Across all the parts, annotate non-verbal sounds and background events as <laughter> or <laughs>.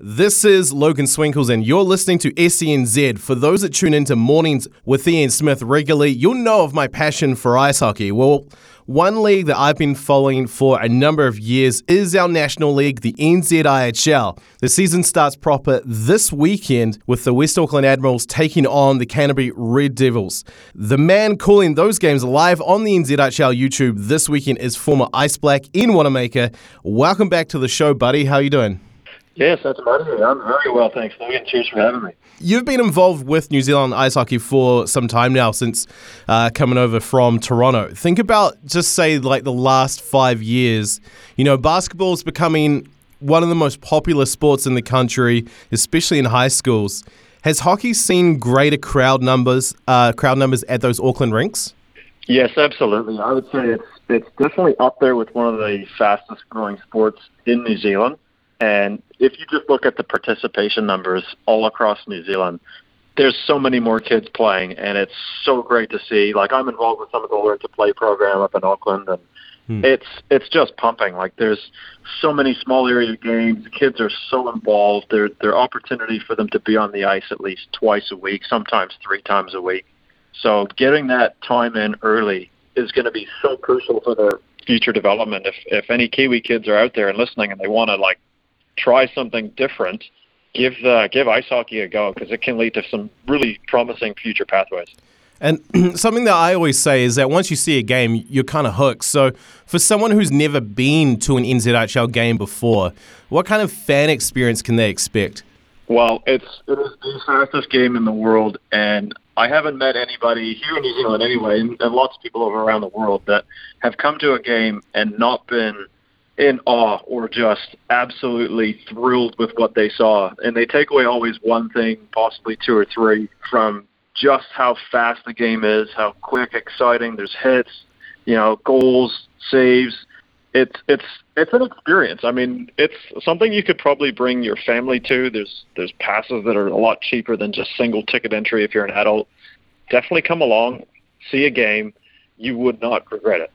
This is Logan Swinkles, and you're listening to SENZ. For those that tune into Mornings with Ian Smith regularly, you'll know of my passion for ice hockey. Well, one league that I've been following for a number of years is our national league, the NZIHL. The season starts proper this weekend with the West Auckland Admirals taking on the Canterbury Red Devils. The man calling those games live on the NZIHL YouTube this weekend is former Ice Black Ian Wannamaker. Welcome back to the show, buddy. How are you doing? Yes, that's about it. I'm very well, thanks, Logan. Cheers for having me. You've been involved with New Zealand ice hockey for some time now, since uh, coming over from Toronto. Think about just say like the last five years. You know, basketball is becoming one of the most popular sports in the country, especially in high schools. Has hockey seen greater crowd numbers, uh, crowd numbers at those Auckland rinks? Yes, absolutely. I would say it's it's definitely up there with one of the fastest growing sports in New Zealand. And if you just look at the participation numbers all across New Zealand, there's so many more kids playing, and it's so great to see. Like I'm involved with some of the Learn to Play program up in Auckland, and hmm. it's it's just pumping. Like there's so many small area games. Kids are so involved. There there opportunity for them to be on the ice at least twice a week, sometimes three times a week. So getting that time in early is going to be so crucial for their future development. If if any Kiwi kids are out there and listening and they want to like try something different, give the give ice hockey a go because it can lead to some really promising future pathways. And <clears throat> something that I always say is that once you see a game, you're kind of hooked. So, for someone who's never been to an NZIHL game before, what kind of fan experience can they expect? Well, it's it is the fastest game in the world, and I haven't met anybody here in New Zealand anyway, and, and lots of people over around the world that have come to a game and not been in awe or just absolutely thrilled with what they saw. And they take away always one thing, possibly two or three, from just how fast the game is, how quick, exciting. There's hits, you know, goals, saves. It's it's it's an experience. I mean, it's something you could probably bring your family to. There's there's passes that are a lot cheaper than just single ticket entry if you're an adult. Definitely come along, see a game. You would not regret it.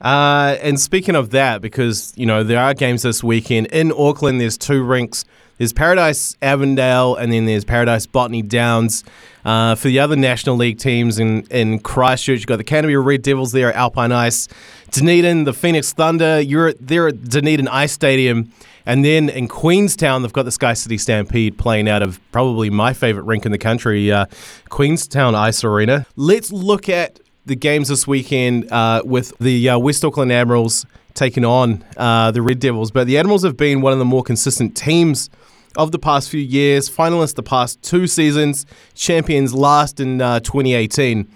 Uh, and speaking of that, because you know there are games this weekend in Auckland. There's two rinks. There's Paradise Avondale, and then there's Paradise Botany Downs. Uh, for the other National League teams in, in Christchurch, you've got the Canterbury Red Devils there at Alpine Ice, Dunedin, the Phoenix Thunder. You're at, they're at Dunedin Ice Stadium, and then in Queenstown, they've got the Sky City Stampede playing out of probably my favourite rink in the country, uh, Queenstown Ice Arena. Let's look at the games this weekend uh, with the uh, West Auckland Admirals taking on uh, the Red Devils. But the Admirals have been one of the more consistent teams of the past few years, finalists the past two seasons, champions last in uh, 2018.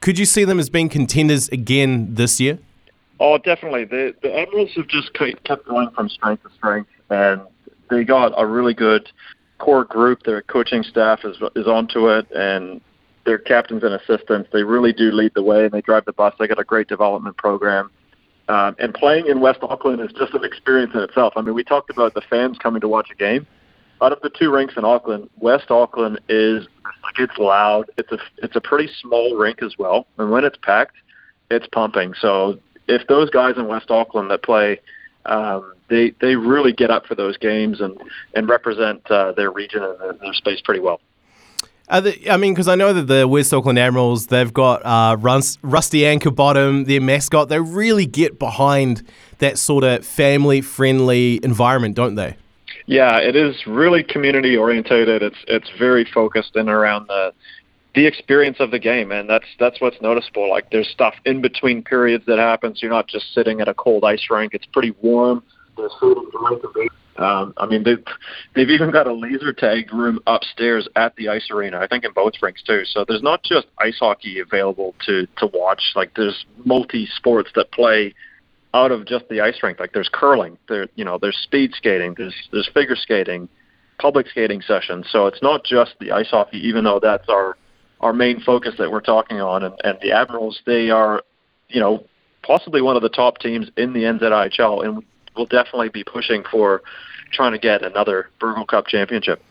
Could you see them as being contenders again this year? Oh, definitely. The, the Admirals have just kept going from strength to strength, and they got a really good core group. Their coaching staff is is onto it, and their captains and assistants. They really do lead the way and they drive the bus. They got a great development program. Um, and playing in West Auckland is just an experience in itself. I mean, we talked about the fans coming to watch a game. Out of the two rinks in Auckland, West Auckland is like it's loud. It's a it's a pretty small rink as well, and when it's packed, it's pumping. So if those guys in West Auckland that play, um, they they really get up for those games and and represent uh, their region and their, their space pretty well. The, I mean, because I know that the West Auckland Admirals, they've got uh, Rusty Anchor Bottom, their mascot. They really get behind that sort of family-friendly environment, don't they? Yeah, it is really community orientated. It's it's very focused in around the the experience of the game, and that's that's what's noticeable. Like there's stuff in between periods that happens. You're not just sitting at a cold ice rink. It's pretty warm. There's food and drink um, I mean, they've, they've even got a laser tag room upstairs at the ice arena. I think in both rinks too. So there's not just ice hockey available to to watch. Like there's multi sports that play out of just the ice rink. Like there's curling, there you know, there's speed skating, there's there's figure skating, public skating sessions. So it's not just the ice hockey, even though that's our our main focus that we're talking on. And, and the Admirals, they are, you know, possibly one of the top teams in the NZIHL, and will definitely be pushing for trying to get another Birgel Cup championship.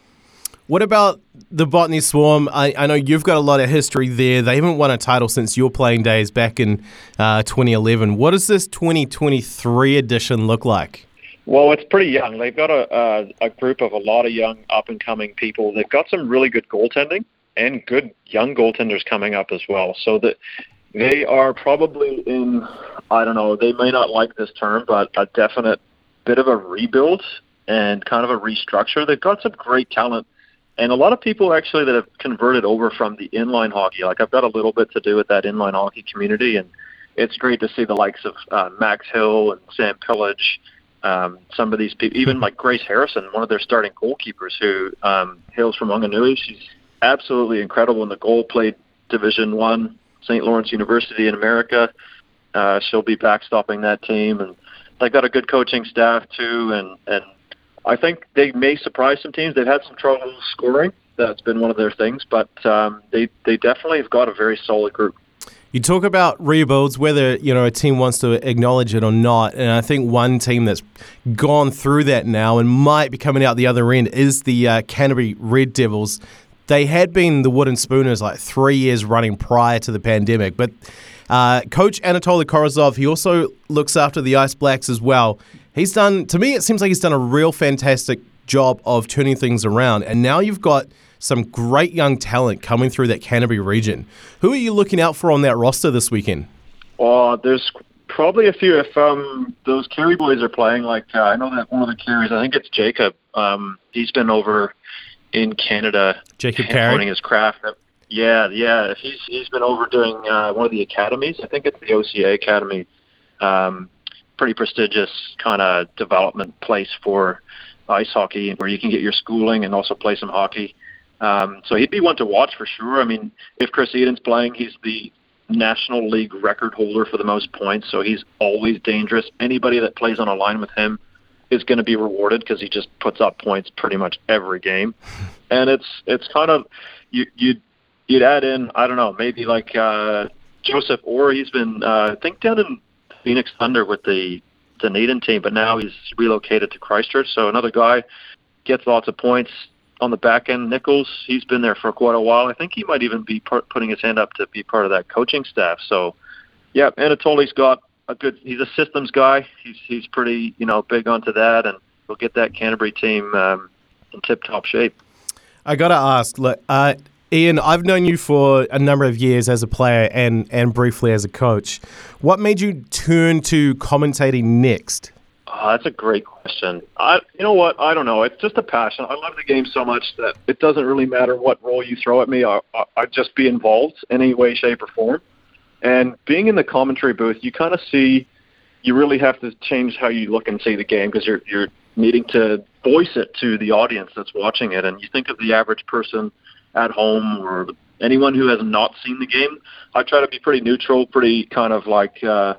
What about the Botany Swarm? I, I, know you've got a lot of history there. They haven't won a title since your playing days back in uh, 2011. What does this 2023 edition look like? Well, it's pretty young. They've got a, a, a group of a lot of young up and coming people. They've got some really good goaltending and good young goaltenders coming up as well. So that they are probably in, I don't know, they may not like this term, but a definite bit of a rebuild and kind of a restructure. They've got some great talent. And a lot of people actually that have converted over from the inline hockey. Like I've got a little bit to do with that inline hockey community, and it's great to see the likes of uh, Max Hill and Sam Pillage, um, some of these people, even like Grace Harrison, one of their starting goalkeepers, who um, hails from Wanganui. She's absolutely incredible in the goal played Division One St. Lawrence University in America. Uh, she'll be backstopping that team, and they've got a good coaching staff too. And and I think they may surprise some teams. They've had some trouble scoring. That's been one of their things, but um, they they definitely have got a very solid group. You talk about rebuilds, whether you know a team wants to acknowledge it or not, and I think one team that's gone through that now and might be coming out the other end is the uh, Canterbury Red Devils they had been the Wooden Spooners like three years running prior to the pandemic, but uh, Coach Anatoly Korozov, he also looks after the Ice Blacks as well. He's done, to me, it seems like he's done a real fantastic job of turning things around. And now you've got some great young talent coming through that Canterbury region. Who are you looking out for on that roster this weekend? Oh, there's probably a few. If um, those Carey boys are playing, like uh, I know that one of the Careys, I think it's Jacob. Um, he's been over in Canada, Jacob <laughs> Carey, his craft. Yeah, yeah, he's he's been over doing uh, one of the academies. I think it's the OCA Academy. Um, pretty prestigious kind of development place for ice hockey, where you can get your schooling and also play some hockey. Um, so he'd be one to watch for sure. I mean, if Chris Eden's playing, he's the National League record holder for the most points, so he's always dangerous. Anybody that plays on a line with him is going to be rewarded because he just puts up points pretty much every game, <laughs> and it's it's kind of you you you'd add in I don't know maybe like uh, Joseph or he's been uh, I think down in Phoenix Thunder with the Dunedin team, but now he's relocated to Christchurch. So another guy gets lots of points on the back end. Nichols, he's been there for quite a while. I think he might even be part, putting his hand up to be part of that coaching staff. So, yeah, Anatoly's got a good. He's a systems guy. He's he's pretty you know big onto that, and we'll get that Canterbury team um, in tip top shape. I gotta ask, look, uh, Ian. I've known you for a number of years as a player and and briefly as a coach. What made you turn to commentating next? Oh, that's a great question. I, you know what? I don't know. It's just a passion. I love the game so much that it doesn't really matter what role you throw at me. I, I, I'd just be involved in any way, shape, or form. And being in the commentary booth, you kind of see you really have to change how you look and see the game because you're you're needing to voice it to the audience that's watching it. And you think of the average person at home or anyone who has not seen the game. I try to be pretty neutral, pretty kind of like uh,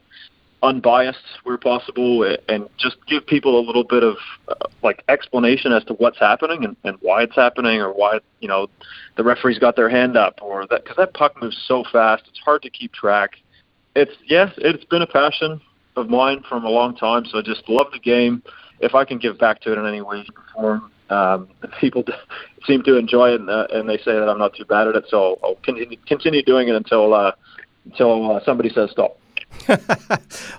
unbiased where possible and just give people a little bit of uh, like explanation as to what's happening and, and why it's happening or why you know the referee's got their hand up or that because that puck moves so fast it's hard to keep track. It's yes it's been a passion of mine from a long time so i just love the game. If i can give back to it in any way form um, <laughs> people <laughs> seem to enjoy it and, uh, and they say that i'm not too bad at it so i'll continue, continue doing it until uh, until uh, somebody says stop <laughs>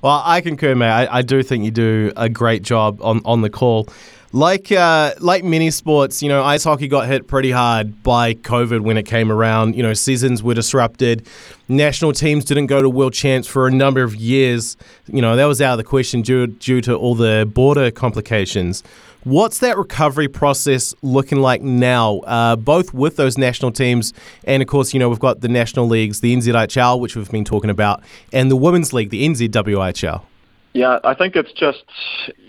well, I concur, mate. I, I, do think you do a great job on, on the call. Like uh, like many sports, you know, ice hockey got hit pretty hard by COVID when it came around. You know, seasons were disrupted. National teams didn't go to world champs for a number of years. You know, that was out of the question due due to all the border complications. What's that recovery process looking like now, uh, both with those national teams and, of course, you know, we've got the national leagues, the NZIHL, which we've been talking about, and the women's league, the NZWHL? Yeah, I think it's just,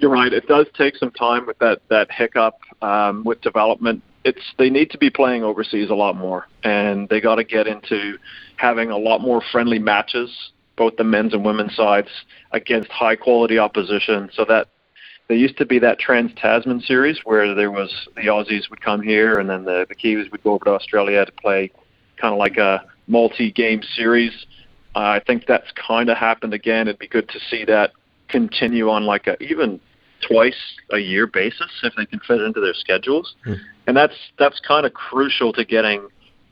you're right, it does take some time with that, that hiccup um, with development. It's They need to be playing overseas a lot more, and they got to get into having a lot more friendly matches both the men's and women's sides against high quality opposition. So that there used to be that Trans Tasman series where there was the Aussies would come here and then the, the Kiwis would go over to Australia to play kind of like a multi game series. Uh, I think that's kind of happened again. It'd be good to see that continue on like a even twice a year basis if they can fit into their schedules. Mm. And that's that's kind of crucial to getting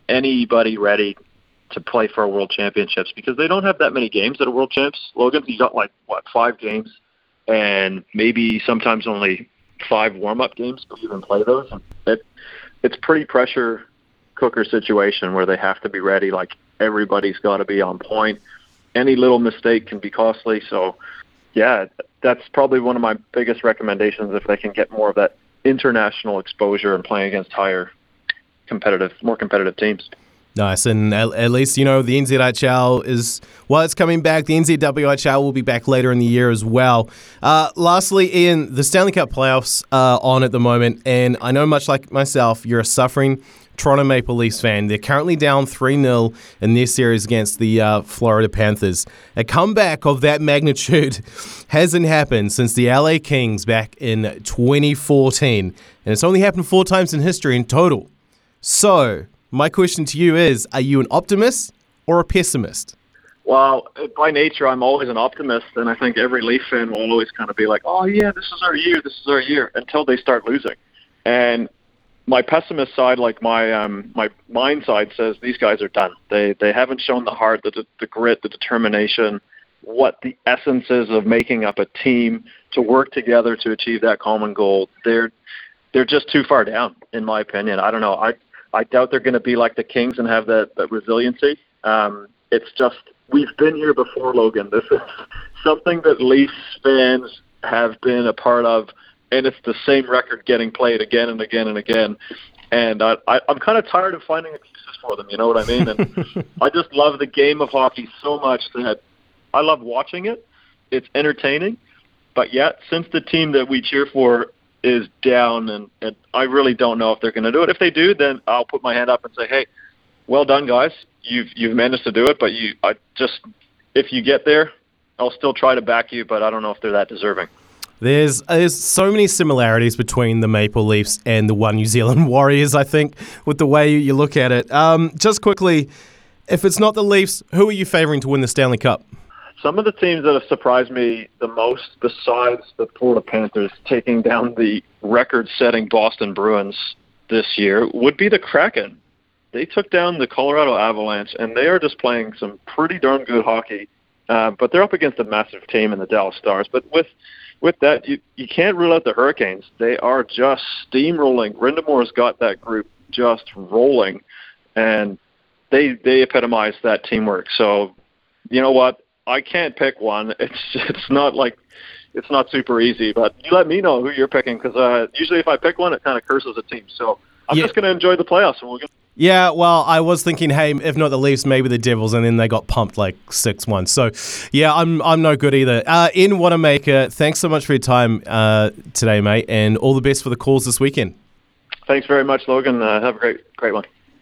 anybody ready to play for a world championships because they don't have that many games at a world champs. Logan, you got like what five games, and maybe sometimes only five warm up games, but even play those. It it's pretty pressure cooker situation where they have to be ready. Like everybody's got to be on point. Any little mistake can be costly. So, yeah, that's probably one of my biggest recommendations if they can get more of that international exposure and playing against higher competitive, more competitive teams. Nice, and at, at, least you know the NZIHL is well, it's coming back. The NZWHL will be back later in the year as well. Uh, lastly, Ian, the Stanley Cup playoffs are on at the moment, and I know much like myself, you're a suffering Toronto Maple Leafs fan. They're currently down 3 0 in this series against the uh, Florida Panthers. A comeback of that magnitude <laughs> hasn't happened since the LA Kings back in 2014, and it's only happened four times in history in total. So, my question to you is Are you an optimist or a pessimist? Well, by nature, I'm always an optimist, and I think every Leaf fan will always kind of be like, "Oh yeah, this is our year, this is our year," until they start losing. And my pessimist side, like my um, my mind side, says these guys are done. They they haven't shown the heart, the the grit, the determination, what the essence is of making up a team to work together to achieve that common goal. They're they're just too far down, in my opinion. I don't know. I I doubt they're going to be like the Kings and have that, that resiliency. Um, it's just we've been here before, Logan. This is something that Leafs fans have been a part of and it's the same record getting played again and again and again. And I, I, I'm kind of tired of finding excuses for them. You know what I mean? And <laughs> I just love the game of hockey so much that I love watching it. It's entertaining, but yet since the team that we cheer for is down, and, and I really don't know if they're going to do it. If they do, then I'll put my hand up and say, "Hey, well done, guys. You've you've managed to do it." But you, I just if you get there, I'll still try to back you, but I don't know if they're that deserving. There's there's so many similarities between the Maple Leafs and the One New Zealand <laughs> Warriors. I think with the way you look at it. Um, just quickly, if it's not the Leafs, who are you favouring to win the Stanley Cup? Some of the teams that have surprised me the most, besides the Florida Panthers taking down the record-setting Boston Bruins this year, would be the Kraken. They took down the Colorado Avalanche, and they are just playing some pretty darn good hockey. Uh, but they're up against a massive team in the Dallas Stars. But with with that, you you can't rule out the Hurricanes. They are just steamrolling. Brind'Amour's got that group just rolling, and they they epitomize that teamwork. So, you know what? I can't pick one. <laughs> It's it's not like it's not super easy. But you let me know who you're picking because uh, usually if I pick one, it kind of curses a team. So I'm yeah. just going to enjoy the playoffs, and we'll get. Yeah, well, I was thinking, hey, if not the Leafs, maybe the Devils, and then they got pumped like six one. So, yeah, I'm I'm no good either. Uh, Ian Wannamaker, thanks so much for your time uh, today, mate, and all the best for the calls this weekend. Thanks very much, Logan. Uh, have a great great one.